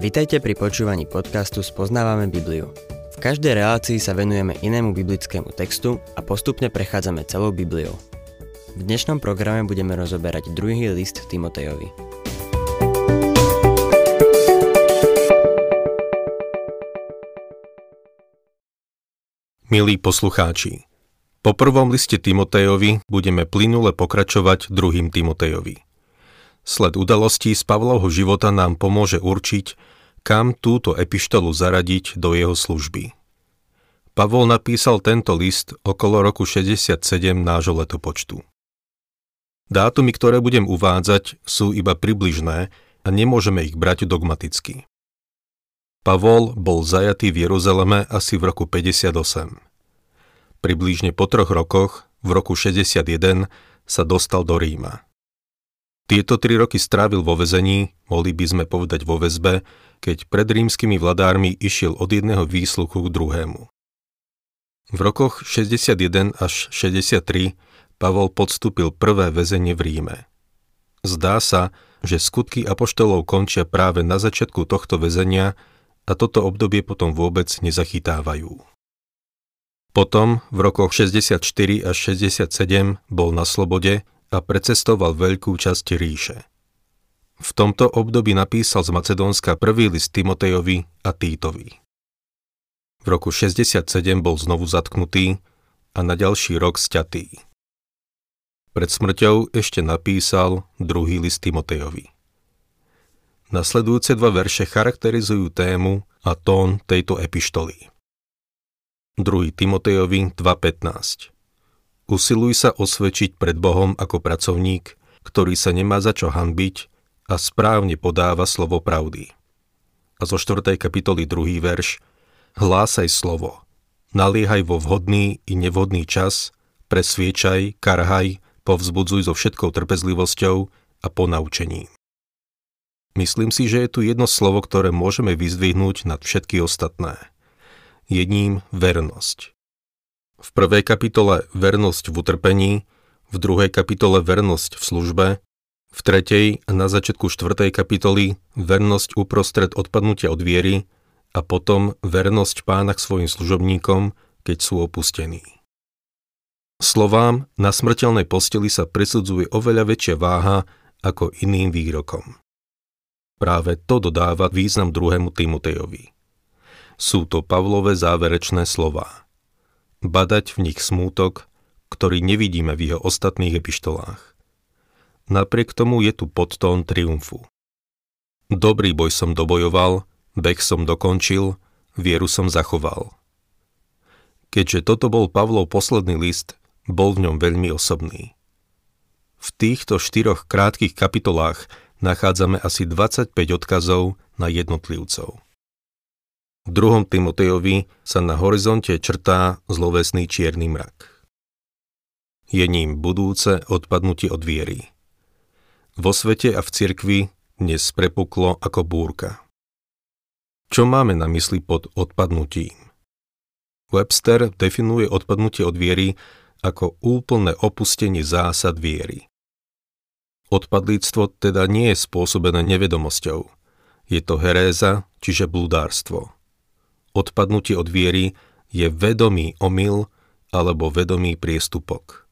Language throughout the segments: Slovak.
Vitajte pri počúvaní podcastu Spoznávame Bibliu. V každej relácii sa venujeme inému biblickému textu a postupne prechádzame celou Bibliou. V dnešnom programe budeme rozoberať druhý list Timotejovi. Milí poslucháči, po prvom liste Timotejovi budeme plynule pokračovať druhým Timotejovi. Sled udalostí z Pavlovho života nám pomôže určiť, kam túto epištolu zaradiť do jeho služby. Pavol napísal tento list okolo roku 67 nášho letopočtu. Dátumy, ktoré budem uvádzať, sú iba približné a nemôžeme ich brať dogmaticky. Pavol bol zajatý v Jeruzaleme asi v roku 58. Približne po troch rokoch, v roku 61, sa dostal do Ríma. Tieto tri roky strávil vo vezení, mohli by sme povedať vo väzbe, keď pred rímskymi vladármi išiel od jedného výsluchu k druhému. V rokoch 61 až 63 Pavol podstúpil prvé väzenie v Ríme. Zdá sa, že skutky apoštolov končia práve na začiatku tohto väzenia a toto obdobie potom vôbec nezachytávajú. Potom v rokoch 64 až 67 bol na slobode a precestoval veľkú časť ríše. V tomto období napísal z Macedónska prvý list Timotejovi a Týtovi. V roku 67 bol znovu zatknutý a na ďalší rok sťatý. Pred smrťou ešte napísal druhý list Timotejovi. Nasledujúce dva verše charakterizujú tému a tón tejto epištoly. 2. Timotejovi 2.15 Usiluj sa osvedčiť pred Bohom ako pracovník, ktorý sa nemá za čo hanbiť a správne podáva slovo pravdy. A zo 4. kapitoly 2. verš Hlásaj slovo, naliehaj vo vhodný i nevhodný čas, presviečaj, karhaj, povzbudzuj so všetkou trpezlivosťou a ponaučením. Myslím si, že je tu jedno slovo, ktoré môžeme vyzdvihnúť nad všetky ostatné. Jedním vernosť. V prvej kapitole vernosť v utrpení, v druhej kapitole vernosť v službe v tretej a na začiatku štvrtej kapitoly vernosť uprostred odpadnutia od viery a potom vernosť pána k svojim služobníkom, keď sú opustení. Slovám na smrteľnej posteli sa prisudzuje oveľa väčšia váha ako iným výrokom. Práve to dodáva význam druhému Timotejovi. Sú to Pavlové záverečné slová. Badať v nich smútok, ktorý nevidíme v jeho ostatných epištolách. Napriek tomu je tu podtón triumfu. Dobrý boj som dobojoval, beh som dokončil, vieru som zachoval. Keďže toto bol Pavlov posledný list, bol v ňom veľmi osobný. V týchto štyroch krátkých kapitolách nachádzame asi 25 odkazov na jednotlivcov. V druhom Timotejovi sa na horizonte črtá zlovesný čierny mrak. Je ním budúce odpadnutie od viery. Vo svete a v cirkvi dnes prepuklo ako búrka. Čo máme na mysli pod odpadnutím? Webster definuje odpadnutie od viery ako úplné opustenie zásad viery. Odpadlíctvo teda nie je spôsobené nevedomosťou. Je to heréza, čiže blúdárstvo. Odpadnutie od viery je vedomý omyl alebo vedomý priestupok.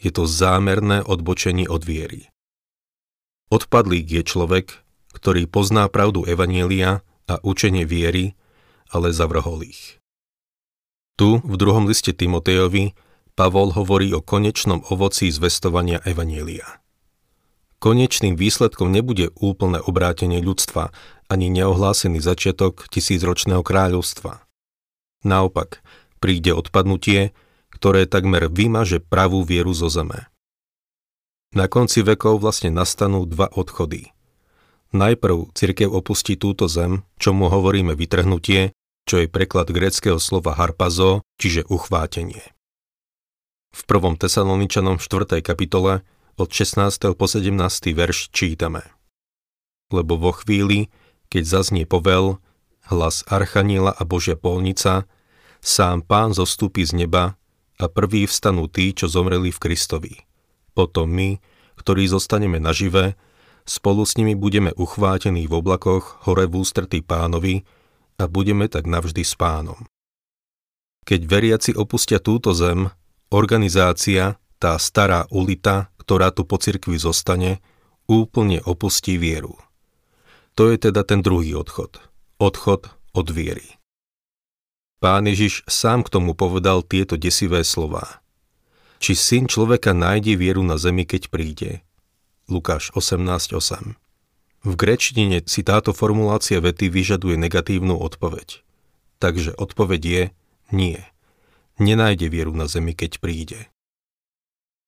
Je to zámerné odbočenie od viery. Odpadlík je človek, ktorý pozná pravdu Evanielia a učenie viery, ale zavrhol ich. Tu, v druhom liste Timotejovi, Pavol hovorí o konečnom ovoci zvestovania Evanielia. Konečným výsledkom nebude úplné obrátenie ľudstva ani neohlásený začiatok tisícročného kráľovstva. Naopak, príde odpadnutie, ktoré takmer vymaže pravú vieru zo zeme. Na konci vekov vlastne nastanú dva odchody. Najprv cirkev opustí túto zem, čomu hovoríme vytrhnutie, čo je preklad greckého slova harpazo, čiže uchvátenie. V 1. Tesaloničanom 4. kapitole od 16. po 17. verš čítame. Lebo vo chvíli, keď zaznie povel, hlas Archaniela a Božia polnica, sám pán zostúpi z neba a prví vstanú tí, čo zomreli v Kristovi. Potom my, ktorí zostaneme nažive, spolu s nimi budeme uchvátení v oblakoch hore v ústretí pánovi a budeme tak navždy s pánom. Keď veriaci opustia túto zem, organizácia, tá stará ulita, ktorá tu po cirkvi zostane, úplne opustí vieru. To je teda ten druhý odchod. Odchod od viery. Pán Ježiš sám k tomu povedal tieto desivé slová. Či syn človeka nájde vieru na zemi, keď príde? Lukáš 18.8 V grečtine si táto formulácia vety vyžaduje negatívnu odpoveď. Takže odpoveď je nie. Nenájde vieru na zemi, keď príde.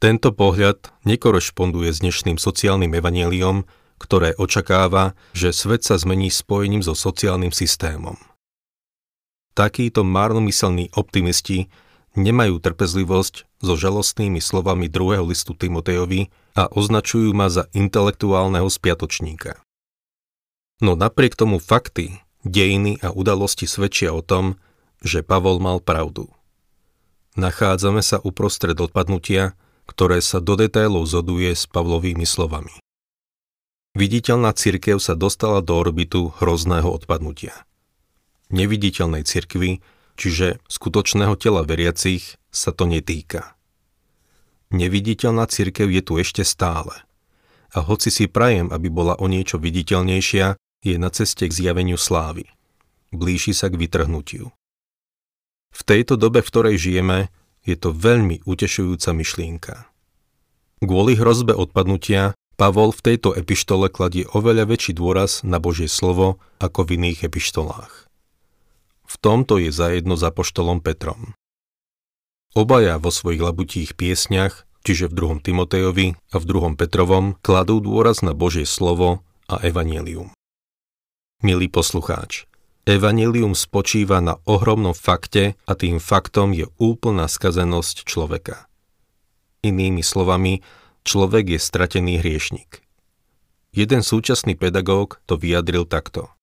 Tento pohľad nekorešponduje s dnešným sociálnym evaneliom, ktoré očakáva, že svet sa zmení spojením so sociálnym systémom. Takíto márnomyselní optimisti nemajú trpezlivosť so žalostnými slovami druhého listu Timotejovi a označujú ma za intelektuálneho spiatočníka. No napriek tomu fakty, dejiny a udalosti svedčia o tom, že Pavol mal pravdu. Nachádzame sa uprostred odpadnutia, ktoré sa do detailov zoduje s Pavlovými slovami. Viditeľná cirkev sa dostala do orbitu hrozného odpadnutia neviditeľnej cirkvi, čiže skutočného tela veriacich, sa to netýka. Neviditeľná cirkev je tu ešte stále. A hoci si prajem, aby bola o niečo viditeľnejšia, je na ceste k zjaveniu slávy. Blíži sa k vytrhnutiu. V tejto dobe, v ktorej žijeme, je to veľmi utešujúca myšlienka. Kvôli hrozbe odpadnutia Pavol v tejto epištole kladie oveľa väčší dôraz na Božie slovo ako v iných epištolách. V tomto je zajedno za poštolom Petrom. Obaja vo svojich labutích piesňach, čiže v druhom Timotejovi a v druhom Petrovom, kladú dôraz na Božie slovo a evanelium. Milý poslucháč, evanelium spočíva na ohromnom fakte a tým faktom je úplná skazenosť človeka. Inými slovami, človek je stratený hriešnik. Jeden súčasný pedagóg to vyjadril takto –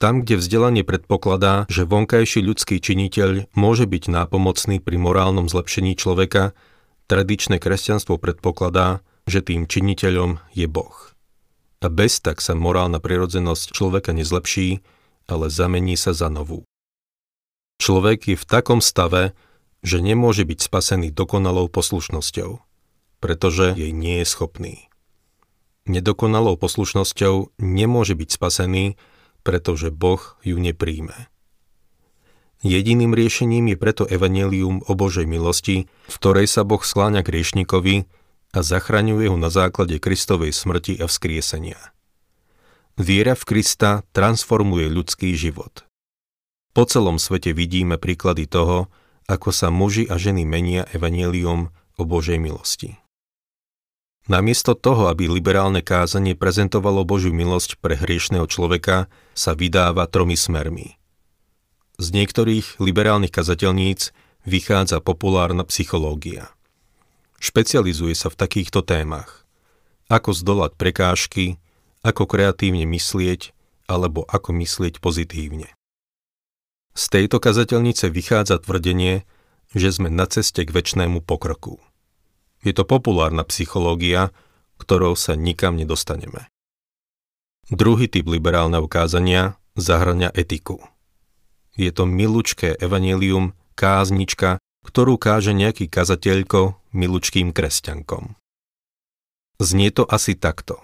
tam, kde vzdelanie predpokladá, že vonkajší ľudský činiteľ môže byť nápomocný pri morálnom zlepšení človeka, tradičné kresťanstvo predpokladá, že tým činiteľom je Boh. A bez tak sa morálna prirodzenosť človeka nezlepší, ale zamení sa za novú. Človek je v takom stave, že nemôže byť spasený dokonalou poslušnosťou, pretože jej nie je schopný. Nedokonalou poslušnosťou nemôže byť spasený, pretože Boh ju nepríjme. Jediným riešením je preto evanelium o Božej milosti, v ktorej sa Boh skláňa k riešnikovi a zachraňuje ho na základe Kristovej smrti a vzkriesenia. Viera v Krista transformuje ľudský život. Po celom svete vidíme príklady toho, ako sa muži a ženy menia evanelium o Božej milosti. Namiesto toho, aby liberálne kázanie prezentovalo Božiu milosť pre hriešného človeka, sa vydáva tromi smermi. Z niektorých liberálnych kazateľníc vychádza populárna psychológia. Špecializuje sa v takýchto témach. Ako zdolať prekážky, ako kreatívne myslieť, alebo ako myslieť pozitívne. Z tejto kazateľnice vychádza tvrdenie, že sme na ceste k väčšnému pokroku. Je to populárna psychológia, ktorou sa nikam nedostaneme. Druhý typ liberálneho kázania zahrania etiku. Je to milučké evanelium, káznička, ktorú káže nejaký kazateľko milučkým kresťankom. Znie to asi takto.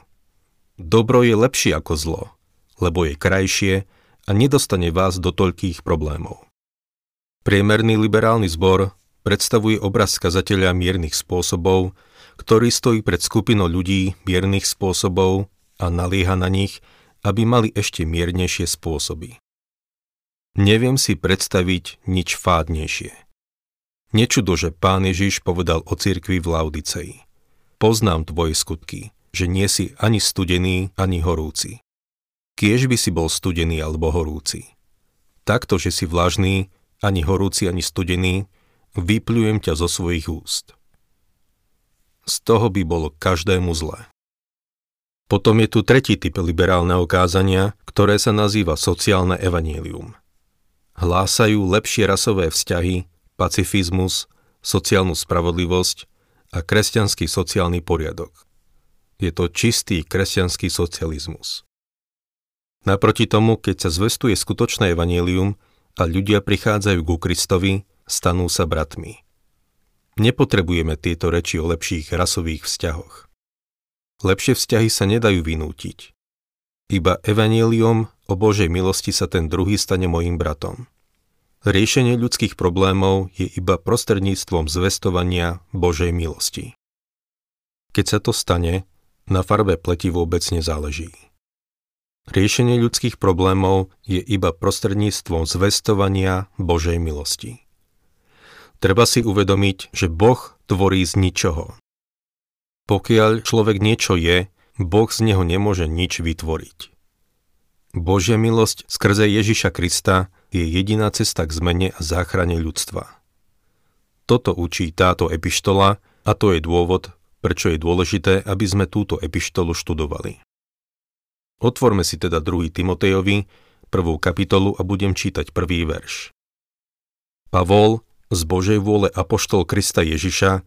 Dobro je lepšie ako zlo, lebo je krajšie a nedostane vás do toľkých problémov. Priemerný liberálny zbor predstavuje obraz kazateľa miernych spôsobov, ktorý stojí pred skupinou ľudí miernych spôsobov a nalieha na nich, aby mali ešte miernejšie spôsoby. Neviem si predstaviť nič fádnejšie. Nečudo, že pán Ježiš povedal o cirkvi v Laudicei. Poznám tvoje skutky, že nie si ani studený, ani horúci. Kiež by si bol studený alebo horúci. Takto, že si vlažný, ani horúci, ani studený, vypľujem ťa zo svojich úst. Z toho by bolo každému zlé. Potom je tu tretí typ liberálneho kázania, ktoré sa nazýva sociálne evanílium. Hlásajú lepšie rasové vzťahy, pacifizmus, sociálnu spravodlivosť a kresťanský sociálny poriadok. Je to čistý kresťanský socializmus. Naproti tomu, keď sa zvestuje skutočné evanílium a ľudia prichádzajú ku Kristovi, stanú sa bratmi. Nepotrebujeme tieto reči o lepších rasových vzťahoch. Lepšie vzťahy sa nedajú vynútiť. Iba evanílium o Božej milosti sa ten druhý stane mojim bratom. Riešenie ľudských problémov je iba prostredníctvom zvestovania Božej milosti. Keď sa to stane, na farbe pleti vôbec nezáleží. Riešenie ľudských problémov je iba prostredníctvom zvestovania Božej milosti. Treba si uvedomiť, že Boh tvorí z ničoho. Pokiaľ človek niečo je, Boh z neho nemôže nič vytvoriť. Božia milosť skrze Ježiša Krista je jediná cesta k zmene a záchrane ľudstva. Toto učí táto epištola a to je dôvod, prečo je dôležité, aby sme túto epištolu študovali. Otvorme si teda 2. Timotejovi, prvú kapitolu a budem čítať prvý verš. Pavol, z Božej vôle apoštol Krista Ježiša,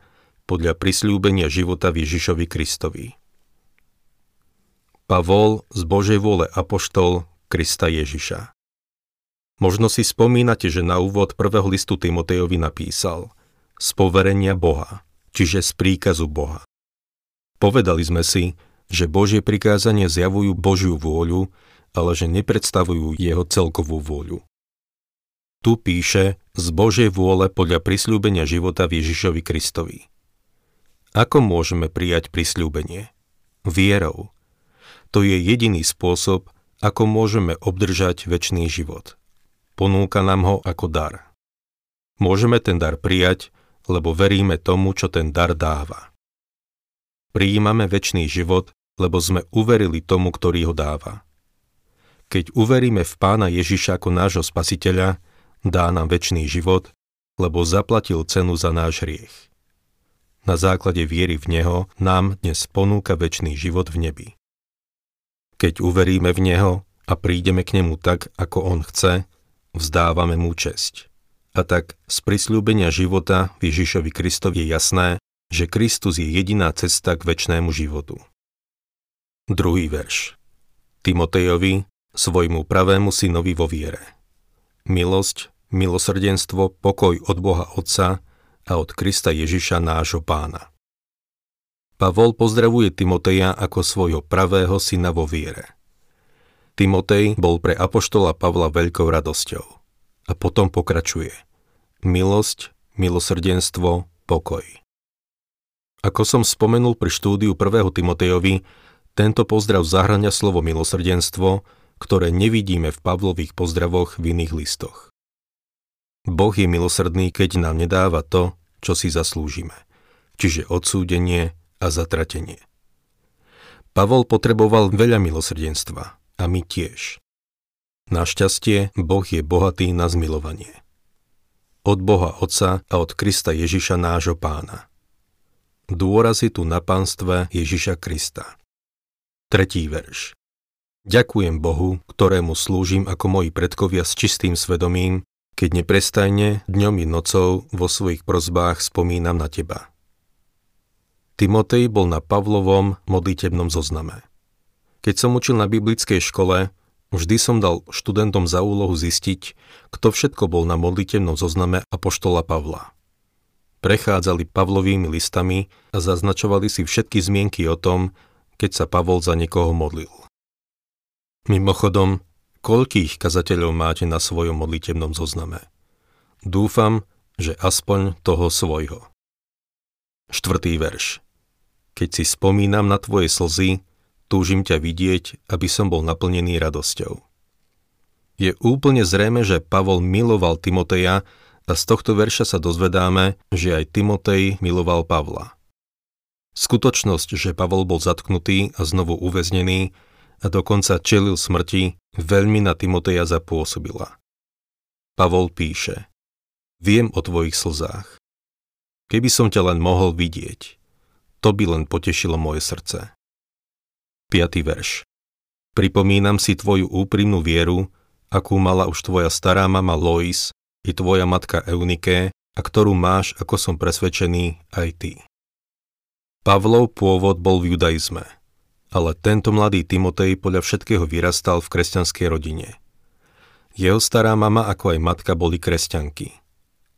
podľa prisľúbenia života v Ježišovi Kristovi. Pavol, z Božej vôle apoštol Krista Ježiša. Možno si spomínate, že na úvod prvého listu Timotejovi napísal z poverenia Boha, čiže z príkazu Boha. Povedali sme si, že Božie prikázanie zjavujú Božiu vôľu, ale že nepredstavujú jeho celkovú vôľu. Tu píše z Božej vôle podľa prisľúbenia života v Ježišovi Kristovi. Ako môžeme prijať prisľúbenie? Vierou. To je jediný spôsob, ako môžeme obdržať väčší život. Ponúka nám ho ako dar. Môžeme ten dar prijať, lebo veríme tomu, čo ten dar dáva. Prijímame väčší život, lebo sme uverili tomu, ktorý ho dáva. Keď uveríme v Pána Ježiša ako nášho spasiteľa, dá nám väčší život, lebo zaplatil cenu za náš hriech. Na základe viery v Neho nám dnes ponúka väčší život v nebi. Keď uveríme v Neho a prídeme k Nemu tak, ako On chce, vzdávame Mu česť. A tak z prisľúbenia života v Ježišovi Kristovi je jasné, že Kristus je jediná cesta k väčšnému životu. Druhý verš. Timotejovi, svojmu pravému synovi vo viere. Milosť, milosrdenstvo, pokoj od Boha Otca a od Krista Ježiša nášho pána. Pavol pozdravuje Timoteja ako svojho pravého syna vo viere. Timotej bol pre apoštola Pavla veľkou radosťou. A potom pokračuje. Milosť, milosrdenstvo, pokoj. Ako som spomenul pri štúdiu 1. Timotejovi, tento pozdrav zahrania slovo milosrdenstvo, ktoré nevidíme v Pavlových pozdravoch v iných listoch. Boh je milosrdný, keď nám nedáva to, čo si zaslúžime, čiže odsúdenie a zatratenie. Pavol potreboval veľa milosrdenstva a my tiež. Našťastie, Boh je bohatý na zmilovanie. Od Boha Otca a od Krista Ježiša nášho pána. Dôraz tu na pánstve Ježiša Krista. Tretí verš. Ďakujem Bohu, ktorému slúžim ako moji predkovia s čistým svedomím, keď neprestajne dňom i nocou vo svojich prozbách spomínam na teba. Timotej bol na Pavlovom modlitebnom zozname. Keď som učil na biblickej škole, vždy som dal študentom za úlohu zistiť, kto všetko bol na modlitebnom zozname Apoštola Pavla. Prechádzali Pavlovými listami a zaznačovali si všetky zmienky o tom, keď sa Pavol za niekoho modlil. Mimochodom, koľkých kazateľov máte na svojom modlitebnom zozname? Dúfam, že aspoň toho svojho. Štvrtý verš. Keď si spomínam na tvoje slzy, túžim ťa vidieť, aby som bol naplnený radosťou. Je úplne zrejme, že Pavol miloval Timoteja a z tohto verša sa dozvedáme, že aj Timotej miloval Pavla. Skutočnosť, že Pavol bol zatknutý a znovu uväznený a dokonca čelil smrti, veľmi na Timoteja zapôsobila. Pavol píše Viem o tvojich slzách. Keby som ťa len mohol vidieť, to by len potešilo moje srdce. 5. verš Pripomínam si tvoju úprimnú vieru, akú mala už tvoja stará mama Lois i tvoja matka Eunike a ktorú máš, ako som presvedčený, aj ty. Pavlov pôvod bol v judaizme, ale tento mladý Timotej podľa všetkého vyrastal v kresťanskej rodine. Jeho stará mama ako aj matka boli kresťanky.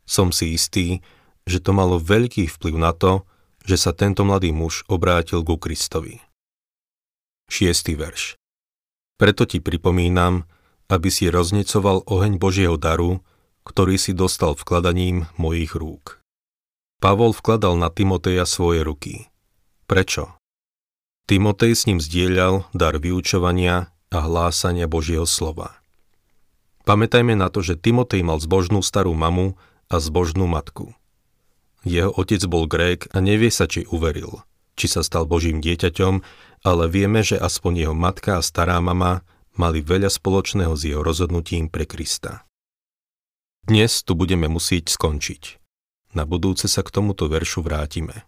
Som si istý, že to malo veľký vplyv na to, že sa tento mladý muž obrátil ku Kristovi. Šiestý verš. Preto ti pripomínam, aby si roznecoval oheň Božieho daru, ktorý si dostal vkladaním mojich rúk. Pavol vkladal na Timoteja svoje ruky. Prečo? Timotej s ním zdieľal dar vyučovania a hlásania Božieho slova. Pamätajme na to, že Timotej mal zbožnú starú mamu a zbožnú matku. Jeho otec bol Grék a nevie sa, či uveril, či sa stal Božím dieťaťom, ale vieme, že aspoň jeho matka a stará mama mali veľa spoločného s jeho rozhodnutím pre Krista. Dnes tu budeme musieť skončiť. Na budúce sa k tomuto veršu vrátime.